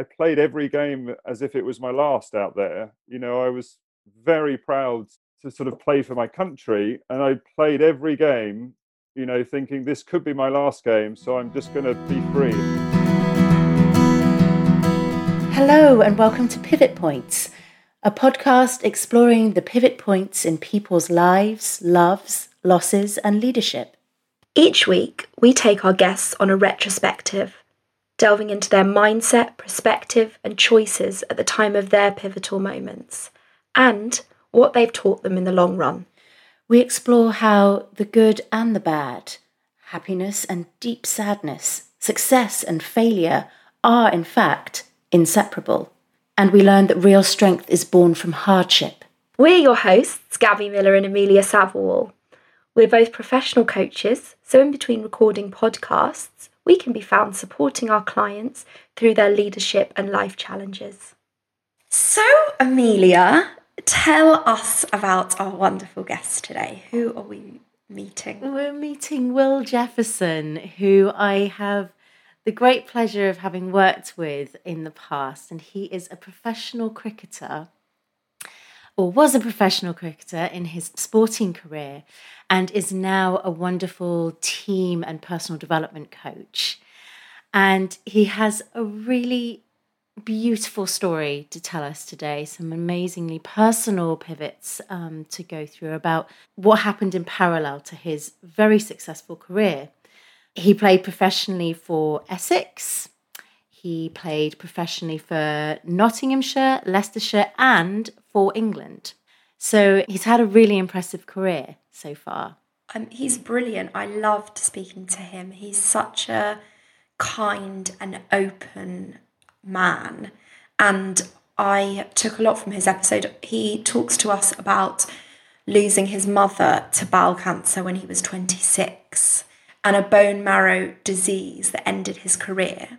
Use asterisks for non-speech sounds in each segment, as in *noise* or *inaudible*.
I played every game as if it was my last out there. You know, I was very proud to sort of play for my country, and I played every game, you know, thinking this could be my last game, so I'm just going to be free. Hello, and welcome to Pivot Points, a podcast exploring the pivot points in people's lives, loves, losses, and leadership. Each week, we take our guests on a retrospective delving into their mindset, perspective, and choices at the time of their pivotal moments, and what they've taught them in the long run. We explore how the good and the bad, happiness and deep sadness, success and failure are, in fact, inseparable. And we learn that real strength is born from hardship. We're your hosts, Gabby Miller and Amelia Savill. We're both professional coaches, so in between recording podcasts, we can be found supporting our clients through their leadership and life challenges. So, Amelia, tell us about our wonderful guest today. Who are we meeting? We're meeting Will Jefferson, who I have the great pleasure of having worked with in the past, and he is a professional cricketer or was a professional cricketer in his sporting career and is now a wonderful team and personal development coach. And he has a really beautiful story to tell us today, some amazingly personal pivots um, to go through about what happened in parallel to his very successful career. He played professionally for Essex, he played professionally for Nottinghamshire, Leicestershire, and for England. So he's had a really impressive career so far. Um, he's brilliant. I loved speaking to him. He's such a kind and open man. And I took a lot from his episode. He talks to us about losing his mother to bowel cancer when he was 26 and a bone marrow disease that ended his career.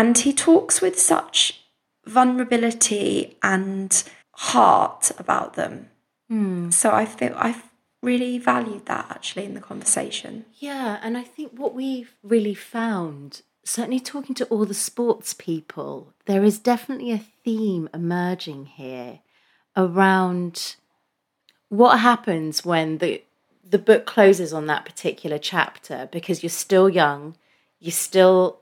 And he talks with such vulnerability and heart about them. Mm. So I feel I've really valued that actually in the conversation. Yeah, and I think what we've really found, certainly talking to all the sports people, there is definitely a theme emerging here around what happens when the the book closes on that particular chapter because you're still young, you're still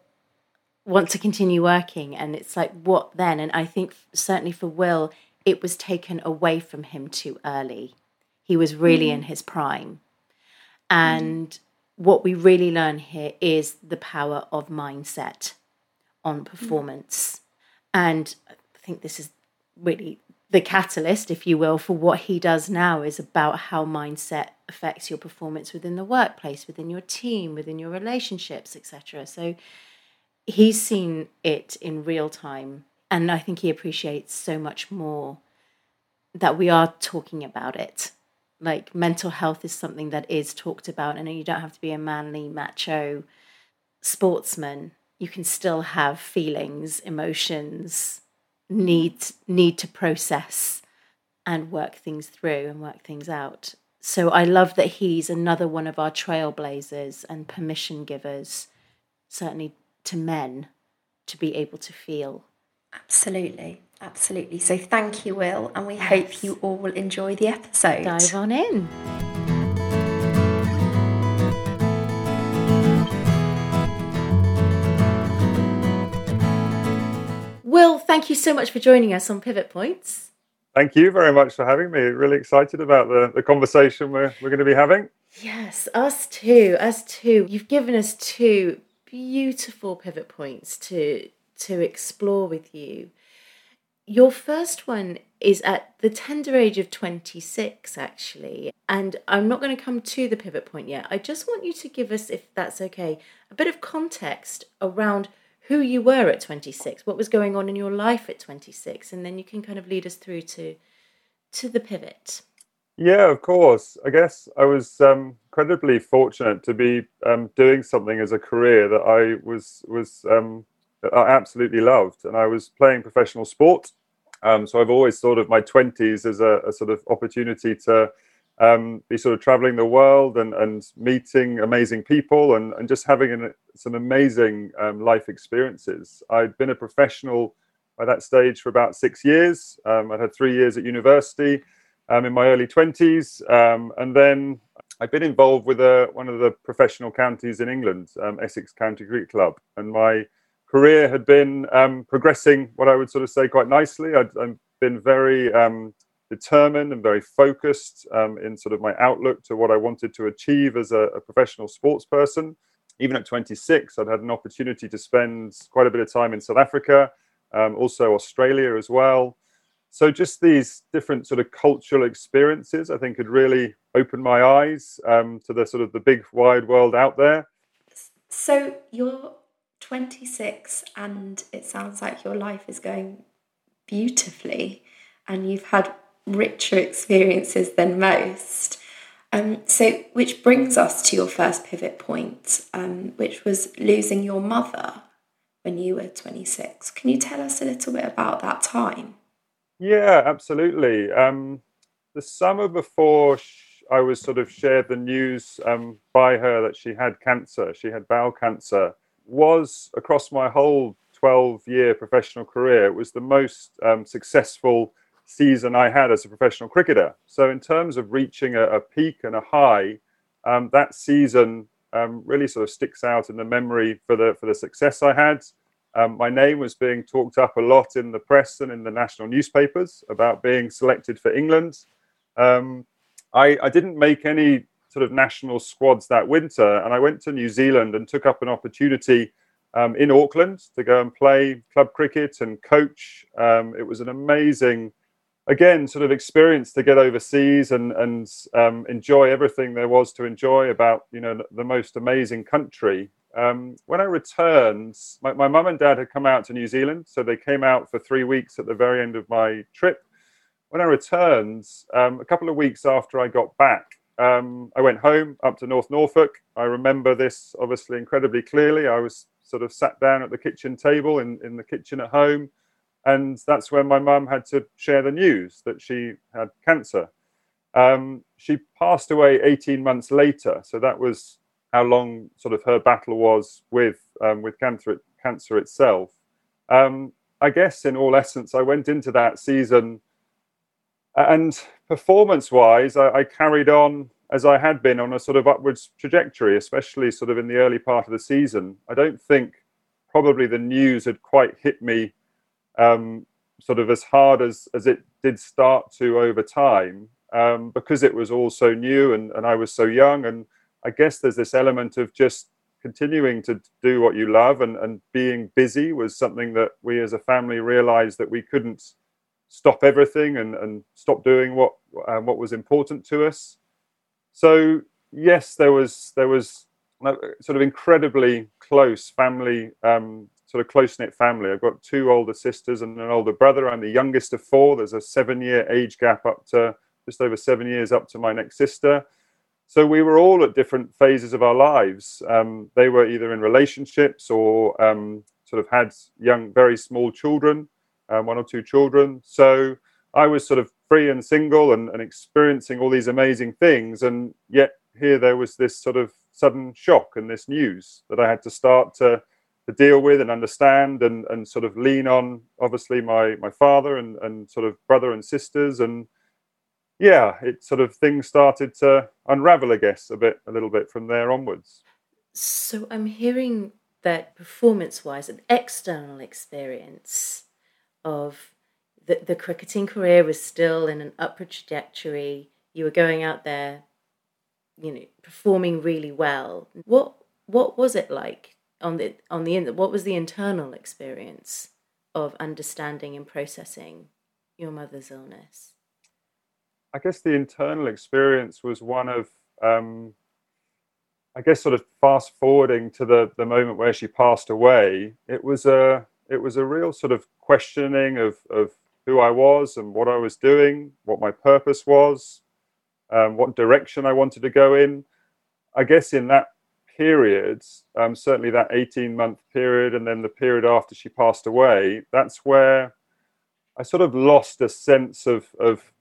want to continue working and it's like what then and i think certainly for will it was taken away from him too early he was really mm. in his prime and mm. what we really learn here is the power of mindset on performance mm. and i think this is really the catalyst if you will for what he does now is about how mindset affects your performance within the workplace within your team within your relationships etc so he's seen it in real time and i think he appreciates so much more that we are talking about it. Like mental health is something that is talked about and you don't have to be a manly macho sportsman. You can still have feelings emotions need need to process and work things through and work things out. So i love that he's another one of our trailblazers and permission givers. Certainly to men to be able to feel. Absolutely, absolutely. So thank you, Will, and we yes. hope you all will enjoy the episode. Dive on in. Will, thank you so much for joining us on Pivot Points. Thank you very much for having me. Really excited about the, the conversation we're, we're going to be having. Yes, us too. Us too. You've given us two beautiful pivot points to to explore with you. Your first one is at the tender age of 26 actually. And I'm not going to come to the pivot point yet. I just want you to give us if that's okay, a bit of context around who you were at 26, what was going on in your life at 26 and then you can kind of lead us through to to the pivot. Yeah, of course. I guess I was um, incredibly fortunate to be um, doing something as a career that I was was um, I absolutely loved, and I was playing professional sport. Um, so I've always thought of my twenties as a, a, sort of opportunity to um, be sort of traveling the world and, and meeting amazing people and, and just having an, some amazing um, life experiences. I'd been a professional by that stage for about six years. I'd had three years at university um, in my early 20s. Um, and then I'd been involved with a, one of the professional counties in England, um, Essex County Cricket Club. And my career had been progressing, what I would sort of say, quite nicely. i had been very determined and very focused um, in sort of my outlook to what I wanted to achieve as a, a, professional sports person. Even at 26, I'd had an opportunity to spend quite a bit of time in South Africa, um, also Australia as well. So just these different sort of cultural experiences, I think, had really opened my eyes um, to the sort of the big wide world out there. So you're 26, and it sounds like your life is going beautifully, and you've had richer experiences than most. Um, so, which brings us to your first pivot point, um, which was losing your mother when you were 26. Can you tell us a little bit about that time? Yeah, absolutely. Um, the summer before I was sort of shared the news um, by her that she had cancer, she had bowel cancer, was across my whole 12 year professional career, it was the most um, successful season I had as a professional cricketer. So, in terms of reaching a, a peak and a high, um, that season um, really sort of sticks out in the memory for the for the success I had. Um, my name was being talked up a lot in the press and in the national newspapers about being selected for England. Um, I, I didn't make any sort of national squads that winter, and I went to New Zealand and took up an opportunity um, in Auckland to go and play club cricket and coach. Um, it was an amazing again sort of experience to get overseas and and um, enjoy everything there was to enjoy about you know the most amazing country um, when i returned my, mum and dad had come out to new zealand so they came out for three weeks at the very end of my trip. When i returned um, a couple of weeks after i got back um, i went home up to north norfolk. I remember this obviously incredibly clearly. I was sort of sat down at the kitchen table in, in the kitchen at home and that's when my mum had to share the news that she had cancer. Um, she passed away 18 months later, so that was how long sort of her battle was with um, with cancer cancer itself. Um, I guess in all essence, I went into that season, and performance-wise, I, I carried on as I had been on a sort of upwards trajectory, especially sort of in the early part of the season. I don't think probably the news had quite hit me um, sort of as hard as as it did start to over time um, because it was all so new and, and I was so young and I guess there's this element of just continuing to do what you love and, and being busy was something that we as a family realized that we couldn't stop everything and, and stop doing what um, what was important to us so yes there was there was sort of incredibly close family um, sort of close knit family. I've got two older sisters and an older brother. I'm the youngest of four. There's a seven year age gap up to just over seven years up to my next sister. So we were all at different phases of our lives. Um, they were either in relationships or um, sort of had young, very small children, um, one or two children. So I was sort of free and single and, and experiencing all these amazing things. And yet here there was this sort of sudden shock and this news that I had to start to to deal with and understand and, and sort of lean on obviously my my father and, and sort of brother and sisters and yeah it sort of things started to unravel i guess a bit a little bit from there onwards. So i'm hearing that performance wise an external experience of the, the cricketing career was still in an upward trajectory. You were going out there you know performing really well. What what was it like on the on the what was the internal experience of understanding and processing your mother's illness? I guess the internal experience was one of, um, I guess, sort of fast forwarding to the the moment where she passed away. It was a it was a real sort of questioning of of who I was and what I was doing, what my purpose was, um, what direction I wanted to go in. I guess in that periods, um, certainly that 18 month period and then the period after she passed away, that's where I sort of lost a sense of, of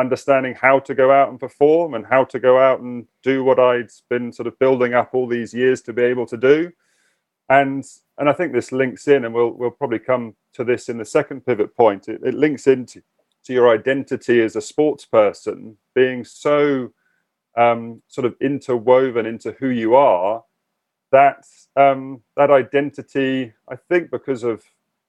understanding how to go out and perform and how to go out and do what I'd been sort of building up all these years to be able to do. And and I think this links in, and we'll we'll probably come to this in the second pivot point. It, it links into to your identity as a sports person being so um, sort of interwoven into who you are that um, that identity i think because of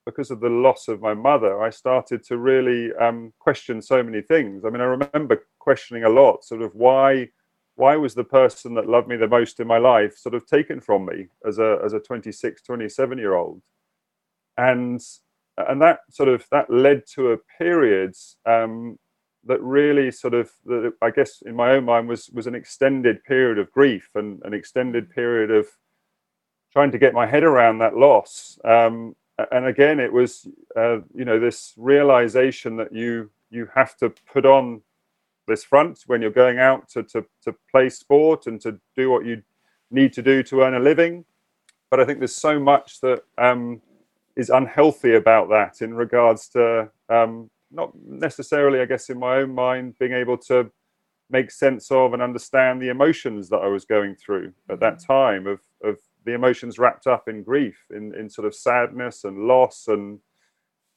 because of the loss of my mother i started to really um, question so many things i mean i remember questioning a lot sort of why why was the person that loved me the most in my life sort of taken from me as a as a 26 27 year old and and that sort of that led to a period um, that really sort of that I guess in my own mind was was an extended period of grief and an extended period of trying to get my head around that loss. Um, and again, it was uh, you know this realization that you you have to put on this front when you're going out to to to play sport and to do what you need to do to earn a living. But I think there's so much that um, is unhealthy about that in regards to um, not necessarily, I guess, in my own mind, being able to make sense of and understand the emotions that I was going through at that mm. time of of the emotions wrapped up in grief, in in sort of sadness and loss and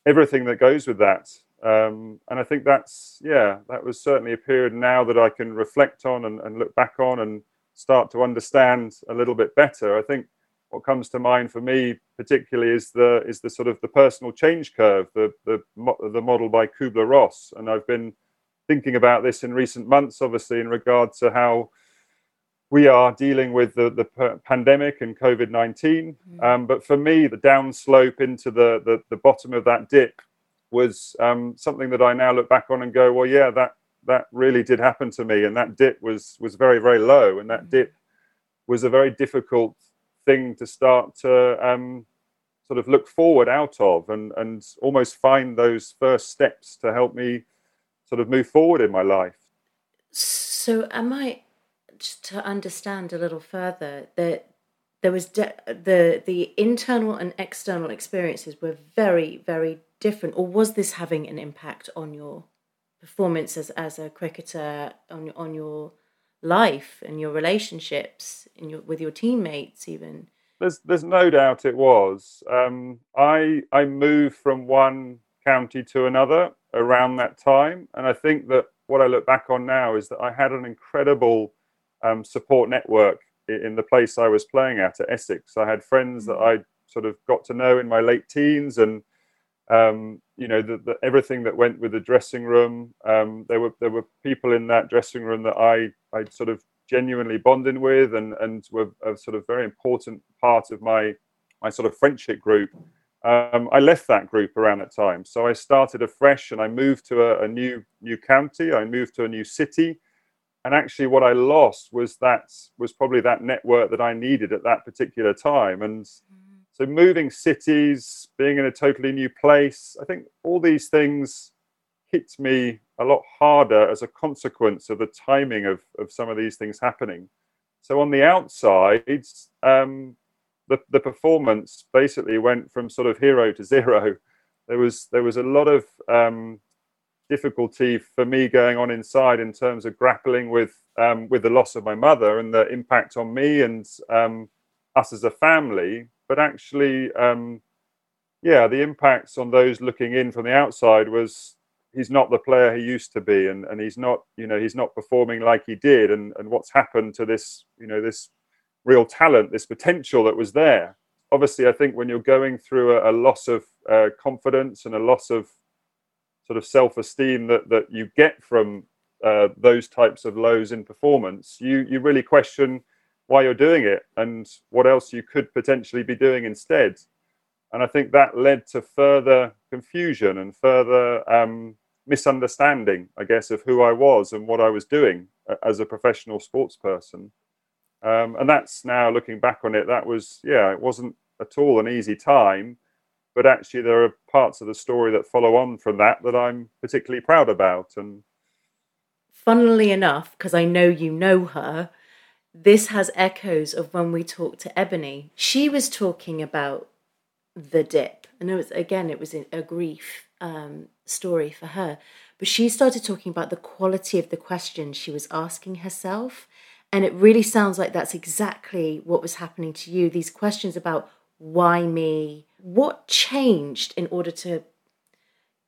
everything that goes with that. Um, and I think that's yeah, that was certainly a period now that I can reflect on and, and look back on and start to understand a little bit better. I think what comes to mind for me particularly is the is the sort of the personal change curve, the the the model by Kubler Ross, and I've been thinking about this in recent months, obviously in regard to how we are dealing with the, the pandemic and COVID 19. Mm. Um, but for me, the downslope into the, the, the bottom of that dip was um, something that I now look back on and go, well, yeah, that that really did happen to me, and that dip was was very very low, and that mm. dip was a very difficult thing to start to um, sort of look forward out of and and almost find those first steps to help me sort of move forward in my life. So, am I to understand a little further that there was de- the the internal and external experiences were very very different, or was this having an impact on your performance as, as a cricketer on on your life and your relationships and your with your teammates even? There's there's no doubt it was. Um, i i moved from one county to another around that time. And i think that what i look back on now is that i had an incredible um, support network in the place i was playing at at essex i had friends that mm. i sort of got to know in my late teens and um, you know, the, the, everything that went with the dressing room. Um, there were there were people in that dressing room that I I sort of genuinely bonded with, and and were a sort of very important part of my my sort of friendship group. Um, I left that group around that time, so I started afresh, and I moved to a, a new new county. I moved to a new city, and actually, what I lost was that was probably that network that I needed at that particular time, and. So moving cities, being in a totally new place, I think all these things hit me a lot harder as a consequence of the timing of, of some of these things happening. So on the outside, um, the, the performance basically went from sort of hero to zero. There was there was a lot of um, difficulty for me going on inside in terms of grappling with um, with the loss of my mother and the impact on me and um, us as a family but actually, um, yeah, the impacts on those looking in from the outside was he's not the player he used to be, and, and he's not, you know, he's not performing like he did, and and what's happened to this, you know, this real talent, this potential that was there. Obviously, I think when you're going through a, a loss of uh, confidence and a loss of sort of self-esteem that that you get from uh, those types of lows in performance, you you really question why you're doing it and what else you could potentially be doing instead. And I think that led to further confusion and further um, misunderstanding, I guess, of who I was and what I was doing as a professional sports person. Um, and that's now looking back on it, that was, yeah, it wasn't at all an easy time. But actually, there are parts of the story that follow on from that that I'm particularly proud about. And funnily enough, because I know you know her, this has echoes of when we talked to Ebony. She was talking about the dip, and it was again, it was a grief um, story for her. But she started talking about the quality of the questions she was asking herself. And it really sounds like that's exactly what was happening to you. These questions about why me? What changed in order to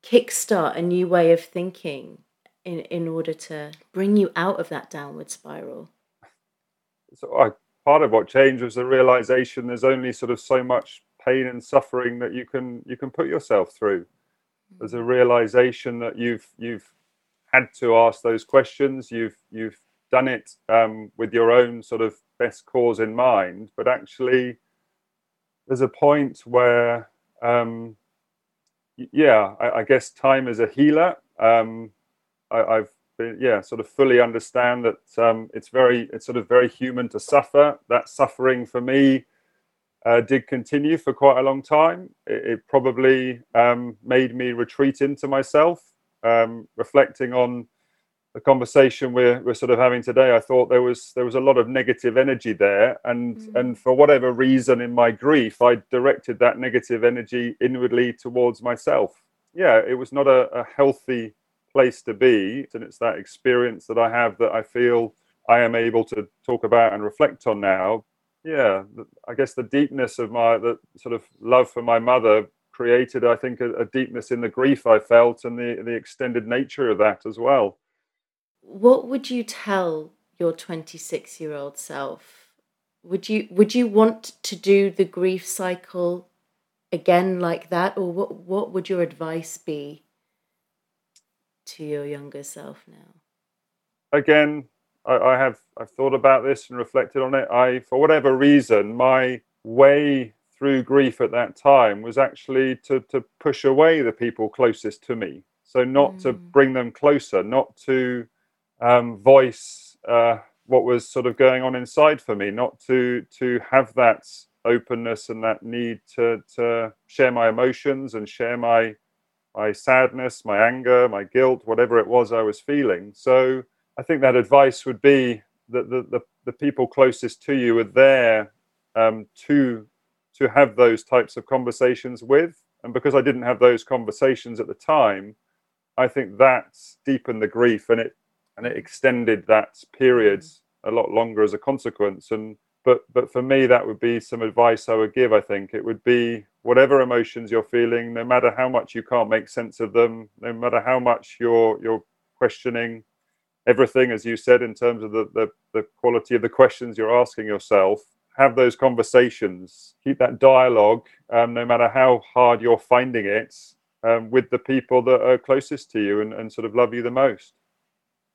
kickstart a new way of thinking in, in order to bring you out of that downward spiral? So I, part of what changed was the realization there's only sort of so much pain and suffering that you can you can put yourself through. There's a realization that you've you've had to ask those questions. You've you've done it um, with your own sort of best cause in mind, but actually, there's a point where, um, yeah, I, I, guess time is a healer. Um, I, have been, yeah, sort of fully understand that um, it's very, it's sort of very human to suffer. That suffering for me uh, did continue for quite a long time. It, it probably um, made me retreat into myself, um, reflecting on the conversation we're, we're sort of having today. I thought there was there was a lot of negative energy there, and mm. and for whatever reason in my grief, I directed that negative energy inwardly towards myself. Yeah, it was not a, a healthy place to be, and it's that experience that I have that I feel I am able to talk about and reflect on now yeah, I guess the deepness of my the sort of love for my mother created, I think, a, a, deepness in the grief I felt and the the extended nature of that as well. What would you tell your 26 year old self? Would you would you want to do the grief cycle again like that, or what what would your advice be to your younger self now? Again, I, I have I've thought about this and reflected on it. I, for whatever reason, my way through grief at that time was actually to to push away the people closest to me. So not mm. to bring them closer, not to um, voice uh, what was sort of going on inside for me, not to to have that openness and that need to to share my emotions and share my my sadness, my anger, my guilt, whatever it was I was feeling. So I think that advice would be that the, the, the people closest to you are there um, to to have those types of conversations with. And because I didn't have those conversations at the time, I think that's deepened the grief and it and it extended that period a lot longer as a consequence. And but but for me, that would be some advice I would give. I think it would be whatever emotions you're feeling, no matter how much you can't make sense of them, no matter how much you're you're questioning everything, as you said, in terms of the, the, the quality of the questions you're asking yourself. Have those conversations, keep that dialogue, um, no matter how hard you're finding it, um, with the people that are closest to you and, and sort of love you the most.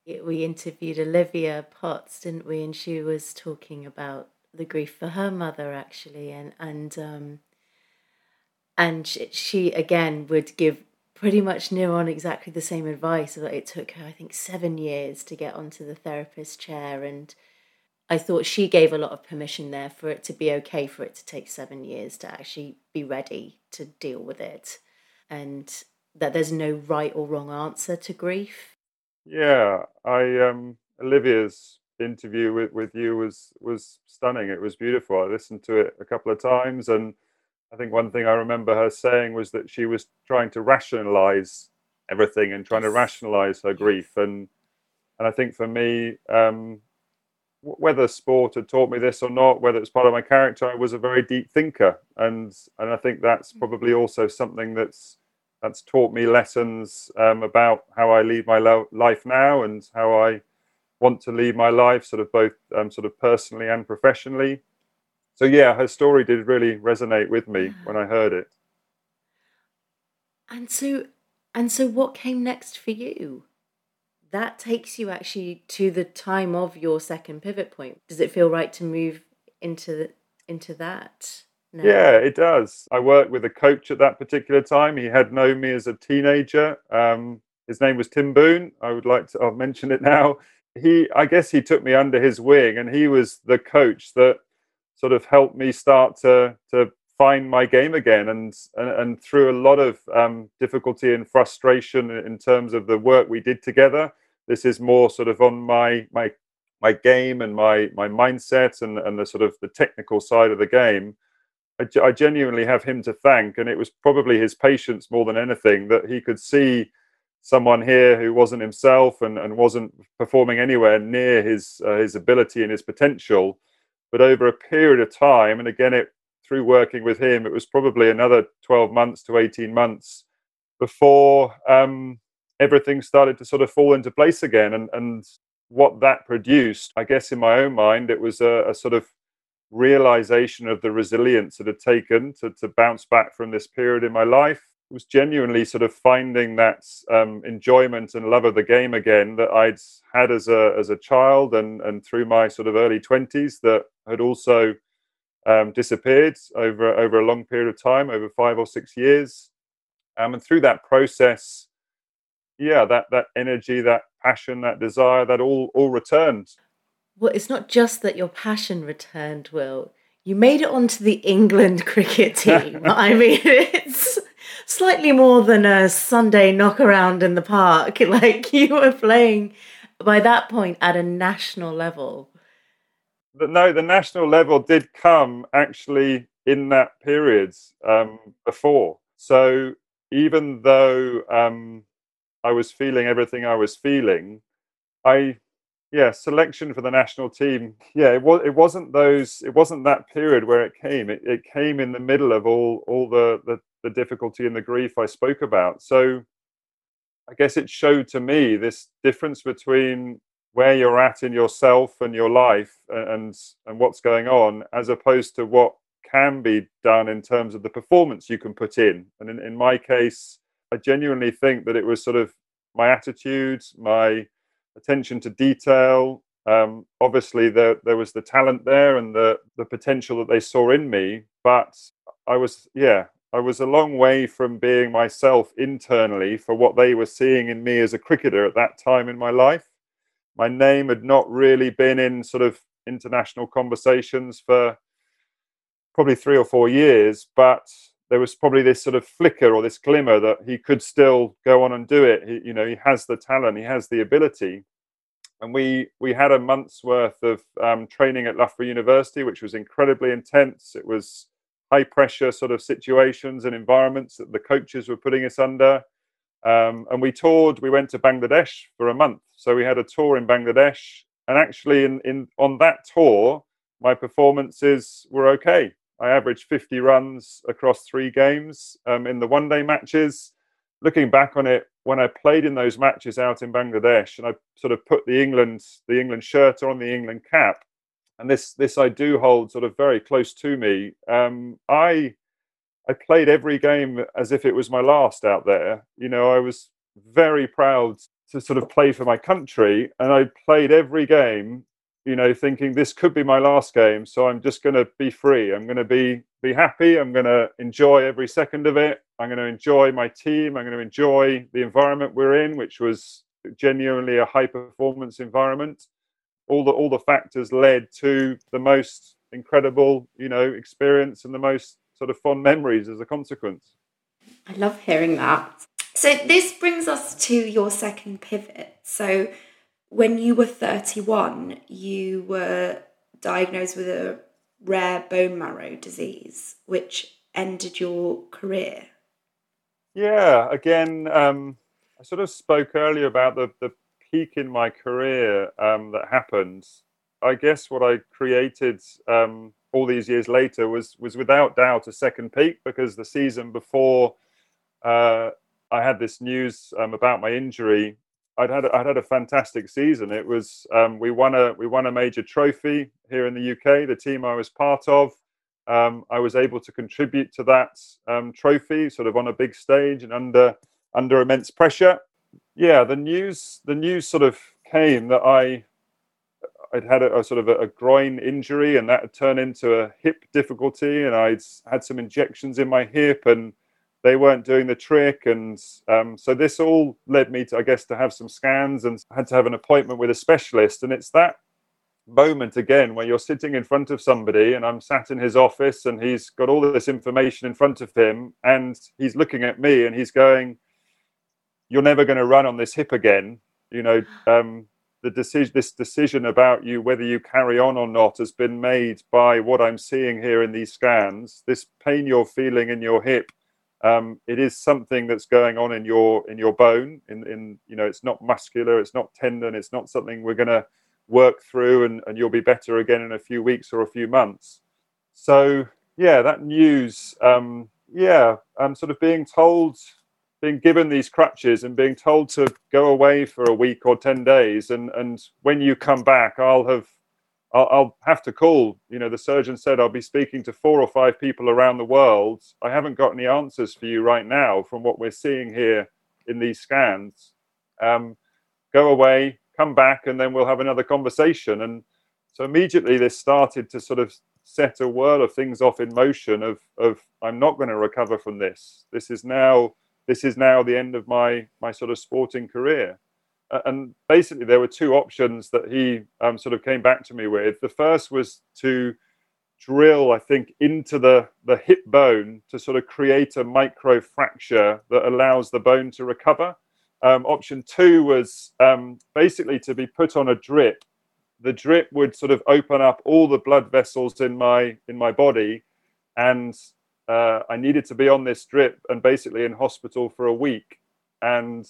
We interviewed Olivia Potts, didn't we? And she was talking about the grief for her mother, actually, and and um, and she again would give pretty much near on exactly the same advice. That it took her, I think, seven years to get onto the therapist chair, and I thought she gave a lot of permission there for it to be okay for it to take seven years to actually be ready to deal with it, and that there's no right or wrong answer to grief. Yeah, I um Olivia's interview with, with you was was stunning. It was beautiful. I listened to it a couple of times and I think one thing I remember her saying was that she was trying to rationalize everything and trying to rationalize her grief. And and I think for me, um, whether sport had taught me this or not, whether it's part of my character, I was a very deep thinker, and and I think that's mm. probably also something that's that's taught me lessons um, about how I lead my lo- life now and how I want to lead my life, sort of both um, sort of personally and professionally so yeah, her story did really resonate with me when I heard it. And so, and so, what came next for you? That takes you actually to the time of your second pivot point. Does it feel right to move into the, into that? No. Yeah, it does. I worked with a coach at that particular time. He had known me as a teenager. Um, his name was Tim Boon. I would like to I'll mention it now. He, I guess, he took me under his wing, and he was the coach that sort of helped me start to to find my game again and and, and through a lot of um, difficulty and frustration in terms of the work we did together this is more sort of on my my my game and my my mindset and and the sort of the technical side of the game I, I genuinely have him to thank, and it was probably his patience more than anything that he could see someone here who wasn't himself and, and wasn't performing anywhere near his uh, his ability and his potential. But over a period of time, and again, it through working with him, it was probably another 12 months to 18 months before um, everything started to sort of fall into place again. And, and what that produced, I guess, in my own mind, it was a, a sort of realization of the resilience it had taken to, to bounce back from this period in my life. It was genuinely sort of finding that um, enjoyment and love of the game again that I'd had as a as a child and and through my sort of early twenties that had also um, disappeared over over a long period of time, over five or six years, um, and through that process, yeah, that that energy, that passion, that desire, that all all returned well, it's not just that your passion returned, Will. You made it onto the England *laughs* cricket team. I mean, *laughs* it's slightly more than a Sunday knock around in the park. *laughs* Like you were playing by that point at a national level. But No, the national level did come actually in that period um, before. So even though um, I was feeling everything I was feeling, I yeah selection for the national team. Yeah it was it wasn't those it wasn't that period where it came. It, it came in the middle of all all the, the the difficulty and the grief i spoke about. So i guess it showed to me this difference between where you're at in yourself and your life and and what's going on as opposed to what can be done in terms of the performance you can put in. And in, in my case i genuinely think that it was sort of my attitude my attention to detail. Um, obviously, there there was the talent there and the the potential that they saw in me, but I was yeah I was a long way from being myself internally for what they were seeing in me as a cricketer at that time in my life. My name had not really been in sort of international conversations for probably three or four years, but there was probably this sort of flicker or this glimmer that he could still go on and do it. He, you know, he has the talent, he has the ability. And we we had a month's worth of um, training at Loughborough University, which was incredibly intense. It was high pressure sort of situations and environments that the coaches were putting us under. Um, and we toured. We went to Bangladesh for a month. So we had a tour in Bangladesh, and actually, in in on that tour, my performances were okay. I averaged 50 runs across three games um, in the one day matches. Looking back on it, when I played in those matches out in Bangladesh and I sort of put the England the England shirt on, the England cap, and this this I do hold sort of very close to me. Um, I I played every game as if it was my last out there. You know, I was very proud to sort of play for my country, and I played every game you know, thinking this could be my last game, so I'm just going to be free. I'm going to be be happy. I'm going to enjoy every second of it. I'm going to enjoy my team. I'm going to enjoy the environment we're in, which was genuinely a high performance environment. All the all the factors led to the most incredible, you know, experience and the most sort of fond memories as a consequence. I love hearing that. So this brings us to your second pivot. So when you were 31, you were diagnosed with a rare bone marrow disease, which ended your career. Yeah, again, um, I sort of spoke earlier about the, the peak in my career um, that happened. I guess what I created um, all these years later was was without doubt a second peak because the season before uh, I had this news um, about my injury I'd had I'd had a fantastic season. It was um, we won a we won a major trophy here in the UK. The team I was part of, um, I was able to contribute to that um, trophy, sort of on a big stage and under under immense pressure. Yeah, the news the news sort of came that I I'd had a, a sort of a, a, groin injury and that had turned into a hip difficulty, and I'd had some injections in my hip and they weren't doing the trick. And um, so this all led me to i guess to have some scans and had to have an appointment with a specialist. And it's that moment again where you're sitting in front of somebody and i'm sat in his office and he's got all this information in front of him and he's looking at me and he's going you're never going to run on this hip again. You know um, the decision this decision about you whether you carry on or not has been made by what i'm seeing here in these scans. This pain you're feeling in your hip um, it is something that's going on in your in your bone in in you know it's not muscular it's not tendon it's not something we're going to work through and, and you'll be better again in a few weeks or a few months. So yeah that news um, yeah i'm sort of being told being given these crutches and being told to go away for a week or 10 days and and when you come back i'll have I'll, I'll, have to call you know the surgeon said i'll be speaking to four or five people around the world. I haven't got any answers for you right now from what we're seeing here in these scans. Um, go away come back and then we'll have another conversation. And so immediately this started to sort of set a whirl of things off in motion of of i'm not going to recover from this. This is now this is now the end of my my sort of sporting career. And basically, there were two options that he um, sort of came back to me with. The first was to drill, I think, into the the hip bone to sort of create a micro fracture that allows the bone to recover. Um, option two was um, basically to be put on a drip. The drip would sort of open up all the blood vessels in my in my body, and uh, I needed to be on this drip and basically in hospital for a week. And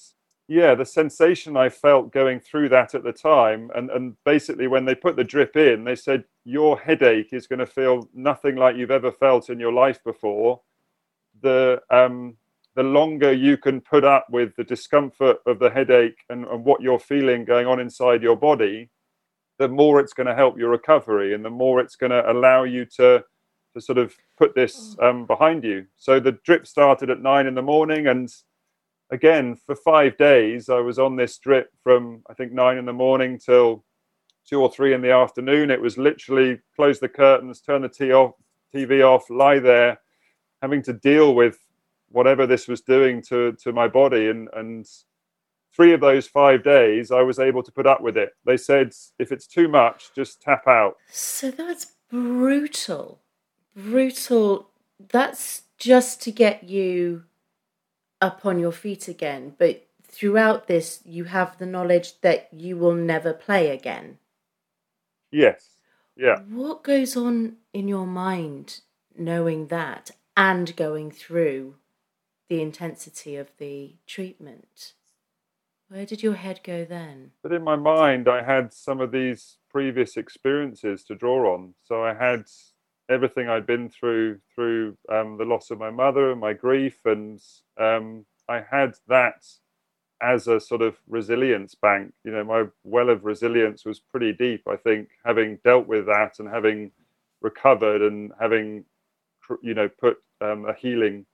yeah, the sensation I felt going through that at the time, and, and basically when they put the drip in, they said, Your headache is going to feel nothing like you've ever felt in your life before. The, um, the longer you can put up with the discomfort of the headache and, and what you're feeling going on inside your body, the more it's going to help your recovery and the more it's going to allow you to to sort of put this mm. um, behind you. So the drip started at nine in the morning, and again for five days I was on this drip from I think nine in the morning till two or three in the afternoon. It was literally close the curtains, turn the off, TV off, lie there, having to deal with whatever this was doing to to my body, and and three of those five days I was able to put up with it. They said if it's too much, just tap out. So that's brutal brutal. That's just to get you up on your feet again. But throughout this, you have the knowledge that you will never play again. Yes. Yeah. What goes on in your mind knowing that and going through the intensity of the treatment? Where did your head go then? But in my mind, I had some of these previous experiences to draw on. So I had everything I'd been through through um, the loss of my mother and my grief, and um, I had that as a sort of resilience bank. You know, my well of resilience was pretty deep. I think having dealt with that and having recovered and having you know put um, a healing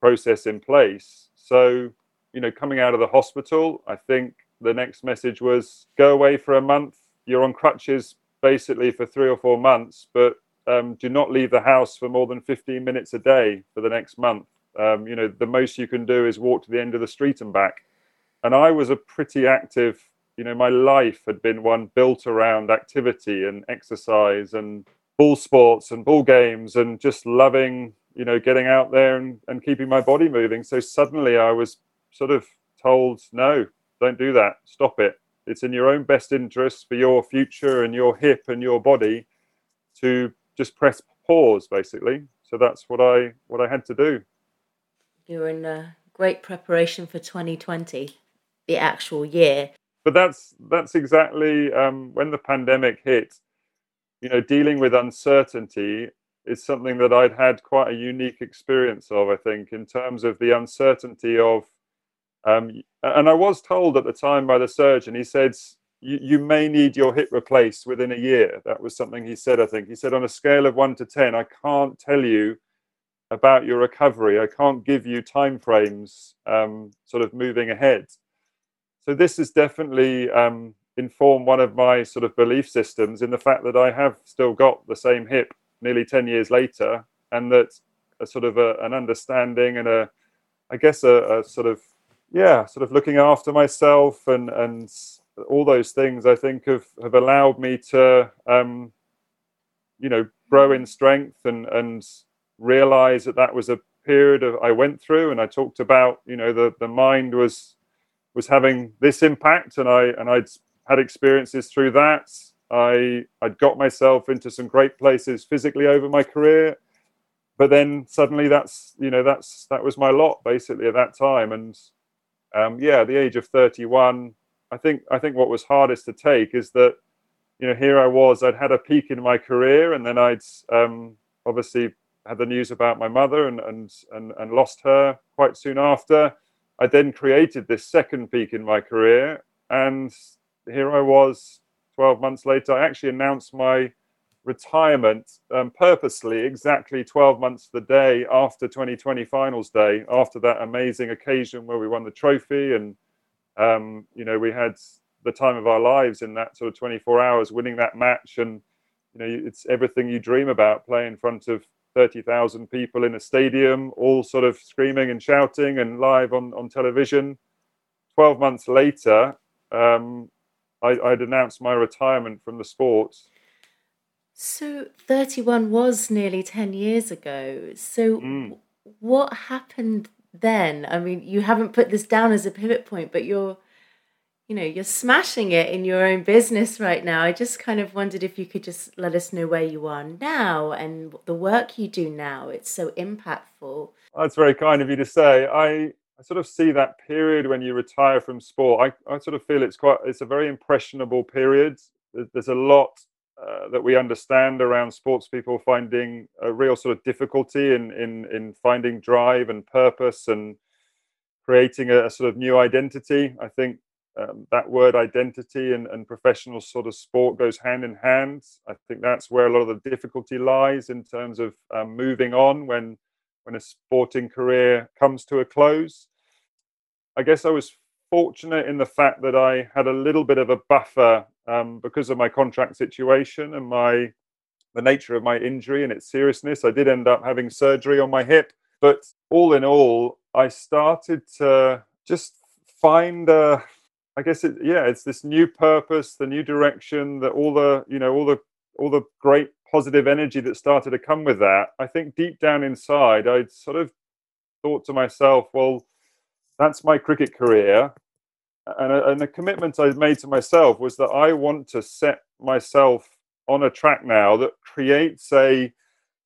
process in place. So you know, coming out of the hospital, I think the next message was go away for a month. You're on crutches basically for three or four months, but um, do not leave the house for more than 15 minutes a day for the next month. Um, you know, the most you can do is walk to the end of the street and back. And I was a pretty active, you know, my life had been one built around activity and exercise and ball sports and ball games and just loving, you know, getting out there and, and keeping my body moving. So suddenly I was sort of told, no, don't do that, stop it. It's in your own best interest for your future and your hip and your body to just press pause basically. So that's what I what I had to do. You're in a great preparation for 2020, the actual year. But that's that's exactly um, when the pandemic hit. You know, dealing with uncertainty is something that I'd had quite a unique experience of. I think in terms of the uncertainty of, um, and I was told at the time by the surgeon. He said you, you may need your hip replaced within a year. That was something he said, I think. He said, on a scale of one to 10, I can't tell you about your recovery. I can't give you time frames um, sort of moving ahead. So this has definitely um, informed one of my sort of belief systems in the fact that I have still got the same hip nearly 10 years later and that a sort of a, an understanding and a, I guess a, a sort of, yeah, sort of looking after myself and, and all those things I think have, have allowed me to, um, you know, grow in strength and, and realize that that was a period of, I went through and I talked about, you know, the, the mind was, was having this impact and I, and I'd had experiences through that. I I'd got myself into some great places physically over my career, but then suddenly that's you know that's that was my lot basically at that time. And um, yeah, the age of 31, I think I think what was hardest to take is that you know here I was, I'd had a peak in my career, and then I'd um, obviously had the news about my mother and, and and and lost her quite soon after. I then created this second peak in my career, and here I was 12 months later. I actually announced my retirement um, purposely exactly 12 months the day after 2020 finals day, after that amazing occasion where we won the trophy. And, um, you know, we had the time of our lives in that sort of 24 hours winning that match. And, you know, it's everything you dream about playing in front of 30,000 people in a stadium, all sort of screaming and shouting and live on, on television. 12 months later, um, I, would announced my retirement from the sport. So 31 was nearly 10 years ago. So mm. what happened then? I mean, you haven't put this down as a pivot point, but you're you know you're smashing it in your own business right now. I just kind of wondered if you could just let us know where you are now and the work you do now. It's so impactful. That's very kind of you to say. I i sort of see that period when you retire from sport. I, I sort of feel it's quite it's a very impressionable period. There's a lot uh, that we understand around sports people finding a real sort of difficulty in in in finding drive and purpose and creating a, a sort of new identity i think um, that word identity and, and professional sort of sport goes hand in hand. I think that's where a lot of the difficulty lies in terms of um, moving on when when a sporting career comes to a close. I guess I was fortunate in the fact that I had a little bit of a buffer um, because of my contract situation and my the nature of my injury and its seriousness. I did end up having surgery on my hip, but all in all, I started to just find a I guess it, yeah, it's this new purpose, the new direction, that all the you know all the all the great positive energy that started to come with that. I think deep down inside, I'd sort of thought to myself, well, that's my cricket career, and and the commitment I made to myself was that I want to set myself on a track now that creates a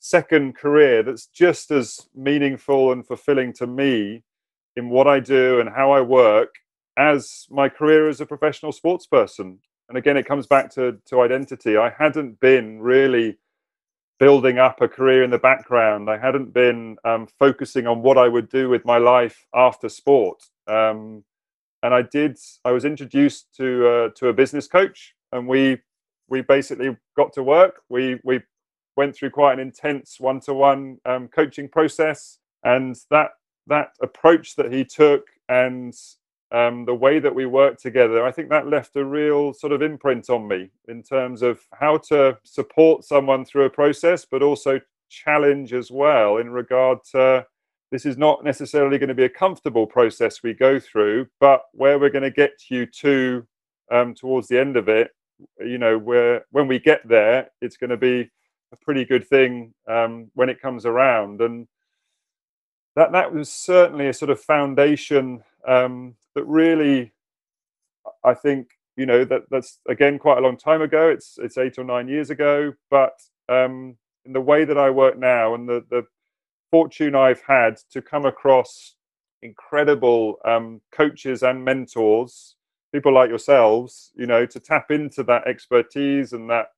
second career that's just as meaningful and fulfilling to me in what I do and how I work as my career as a professional sports person. And again, it comes back to, to identity. I hadn't been really building up a career in the background. I hadn't been um, focusing on what I would do with my life after sport. Um, and I did. I was introduced to uh, to a business coach, and we we basically got to work. We we went through quite an intense one to one coaching process, and that that approach that he took and um, the way that we work together, I think that left a real sort of imprint on me in terms of how to support someone through a process, but also challenge as well in regard to this is not necessarily going to be a comfortable process we go through, but where we're going to get you to um, towards the end of it, you know, where when we get there, it's going to be a pretty good thing um, when it comes around. And that that was certainly a sort of foundation um, that really, I think, you know, that that's again quite a long time ago. It's it's eight or nine years ago, but um, in the way that I work now and the the fortune I've had to come across incredible um, coaches and mentors, people like yourselves, you know, to tap into that expertise and that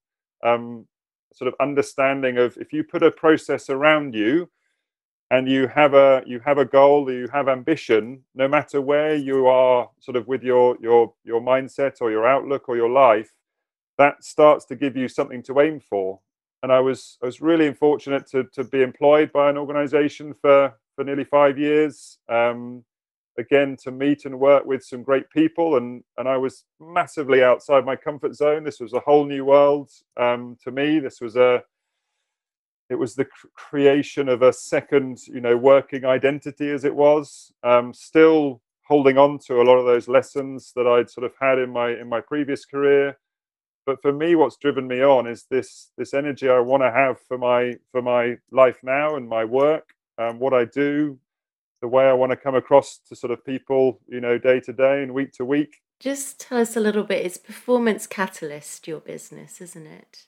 um, sort of understanding of if you put a process around you and you have a you have a goal you have ambition no matter where you are sort of with your your your mindset or your outlook or your life that starts to give you something to aim for. And i was i was really fortunate to to be employed by an organization for for nearly 5 years um, again to meet and work with some great people. And and i was massively outside my comfort zone. This was a whole new world um, to me. This was a it was the creation of a second you know working identity as it was um, still holding on to a lot of those lessons that i'd sort of had in my in my previous career but for me what's driven me on is this this energy i want to have for my for my life now and my work um, what i do the way i want to come across to sort of people you know day to day and week to week Just tell us a little bit. It's Performance Catalyst, your business, isn't it?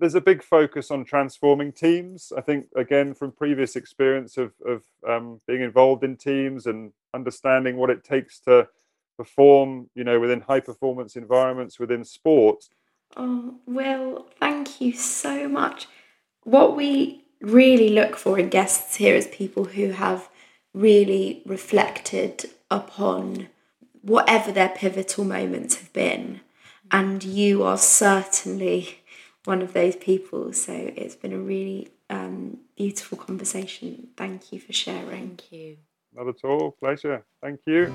There's a big focus on transforming teams. I think, again, from previous experience of, of um, being involved in teams and understanding what it takes to perform, you know, within high performance environments within sports. Oh, thank you so much. What we really look for in guests here is people who have really reflected upon whatever their pivotal moments have been. And you are certainly one of those people. So it's been a really um, beautiful conversation. Thank you for sharing. Thank you. Not at all. Pleasure. Thank you.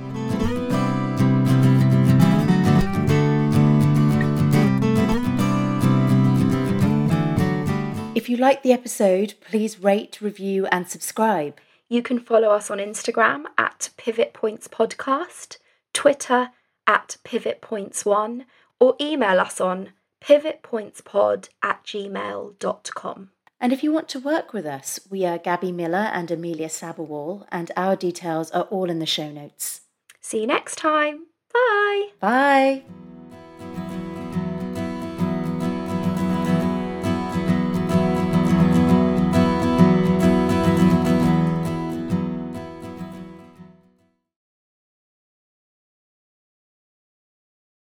If you like the episode, please rate, review, and subscribe. You can follow us on Instagram at Pivot Points Podcast, Twitter at Pivot Points One, or email us on pivotpointspod at gmail.com. And if you want to work with us, we are Gabby Miller and Amelia Saberwall, and our details are all in the show notes. See you next time. Bye. Bye.